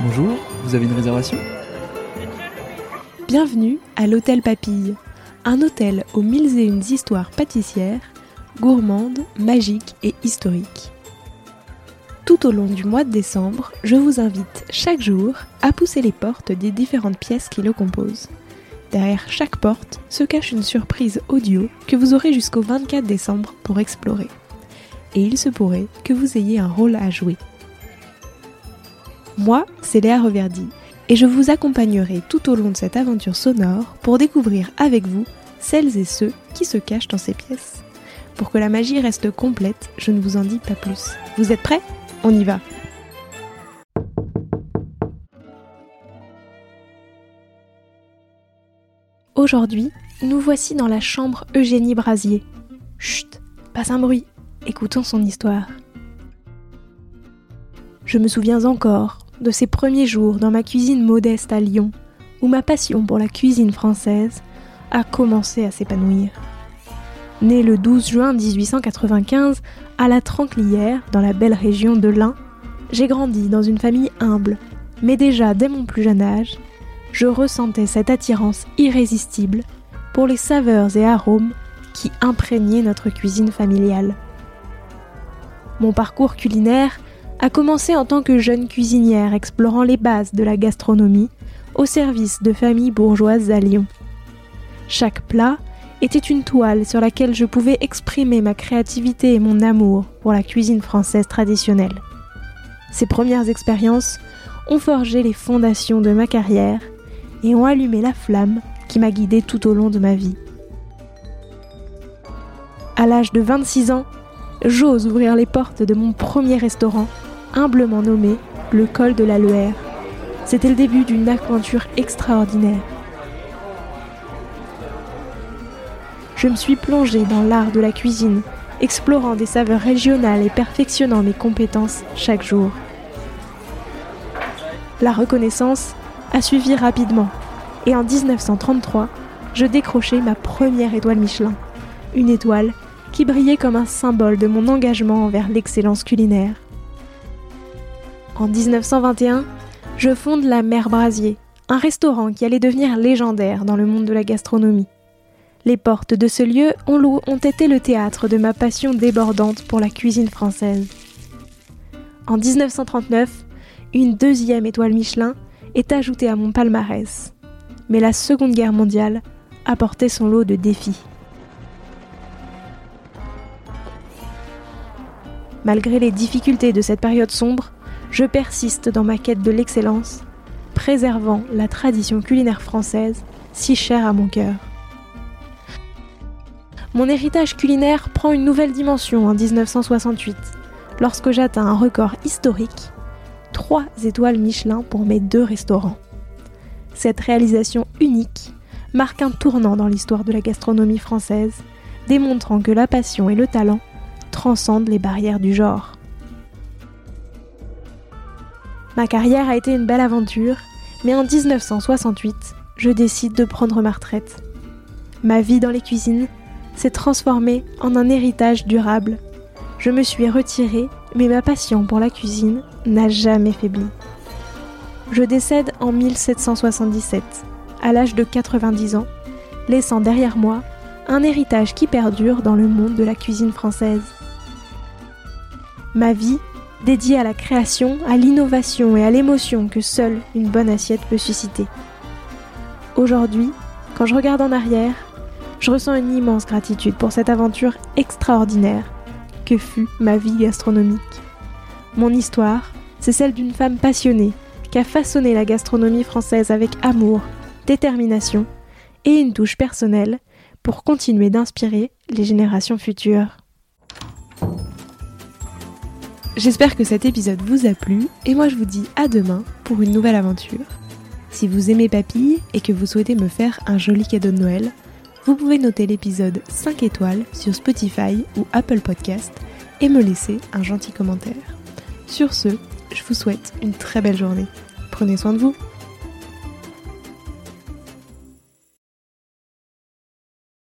Bonjour, vous avez une réservation? Bienvenue à l'Hôtel Papille, un hôtel aux mille et une histoires pâtissières, gourmandes, magiques et historiques. Tout au long du mois de décembre, je vous invite chaque jour à pousser les portes des différentes pièces qui le composent. Derrière chaque porte se cache une surprise audio que vous aurez jusqu'au 24 décembre pour explorer. Et il se pourrait que vous ayez un rôle à jouer. Moi, c'est Léa Reverdy, et je vous accompagnerai tout au long de cette aventure sonore pour découvrir avec vous celles et ceux qui se cachent dans ces pièces. Pour que la magie reste complète, je ne vous en dis pas plus. Vous êtes prêts? On y va Aujourd'hui, nous voici dans la chambre Eugénie Brasier. Chut, pas un bruit, écoutons son histoire. Je me souviens encore de ces premiers jours dans ma cuisine modeste à Lyon, où ma passion pour la cuisine française a commencé à s'épanouir. Né le 12 juin 1895 à la Tranclière, dans la belle région de l'Ain, j'ai grandi dans une famille humble, mais déjà dès mon plus jeune âge, je ressentais cette attirance irrésistible pour les saveurs et arômes qui imprégnaient notre cuisine familiale. Mon parcours culinaire a commencé en tant que jeune cuisinière explorant les bases de la gastronomie au service de familles bourgeoises à Lyon. Chaque plat était une toile sur laquelle je pouvais exprimer ma créativité et mon amour pour la cuisine française traditionnelle. Ces premières expériences ont forgé les fondations de ma carrière et ont allumé la flamme qui m'a guidée tout au long de ma vie. À l'âge de 26 ans, j'ose ouvrir les portes de mon premier restaurant humblement nommé le col de la Loire. C'était le début d'une aventure extraordinaire. Je me suis plongée dans l'art de la cuisine, explorant des saveurs régionales et perfectionnant mes compétences chaque jour. La reconnaissance a suivi rapidement et en 1933, je décrochai ma première étoile Michelin, une étoile qui brillait comme un symbole de mon engagement envers l'excellence culinaire. En 1921, je fonde la Mère Brasier, un restaurant qui allait devenir légendaire dans le monde de la gastronomie. Les portes de ce lieu ont, ont été le théâtre de ma passion débordante pour la cuisine française. En 1939, une deuxième étoile Michelin est ajoutée à mon palmarès. Mais la Seconde Guerre mondiale apportait son lot de défis. Malgré les difficultés de cette période sombre, je persiste dans ma quête de l'excellence, préservant la tradition culinaire française si chère à mon cœur. Mon héritage culinaire prend une nouvelle dimension en 1968, lorsque j'atteins un record historique, 3 étoiles Michelin pour mes deux restaurants. Cette réalisation unique marque un tournant dans l'histoire de la gastronomie française, démontrant que la passion et le talent transcendent les barrières du genre. Ma carrière a été une belle aventure, mais en 1968, je décide de prendre ma retraite. Ma vie dans les cuisines s'est transformée en un héritage durable. Je me suis retirée, mais ma passion pour la cuisine n'a jamais faibli. Je décède en 1777, à l'âge de 90 ans, laissant derrière moi un héritage qui perdure dans le monde de la cuisine française. Ma vie dédié à la création, à l'innovation et à l'émotion que seule une bonne assiette peut susciter. Aujourd'hui, quand je regarde en arrière, je ressens une immense gratitude pour cette aventure extraordinaire que fut ma vie gastronomique. Mon histoire, c'est celle d'une femme passionnée qui a façonné la gastronomie française avec amour, détermination et une touche personnelle pour continuer d'inspirer les générations futures. J'espère que cet épisode vous a plu et moi je vous dis à demain pour une nouvelle aventure. Si vous aimez Papille et que vous souhaitez me faire un joli cadeau de Noël, vous pouvez noter l'épisode 5 étoiles sur Spotify ou Apple Podcast et me laisser un gentil commentaire. Sur ce, je vous souhaite une très belle journée. Prenez soin de vous.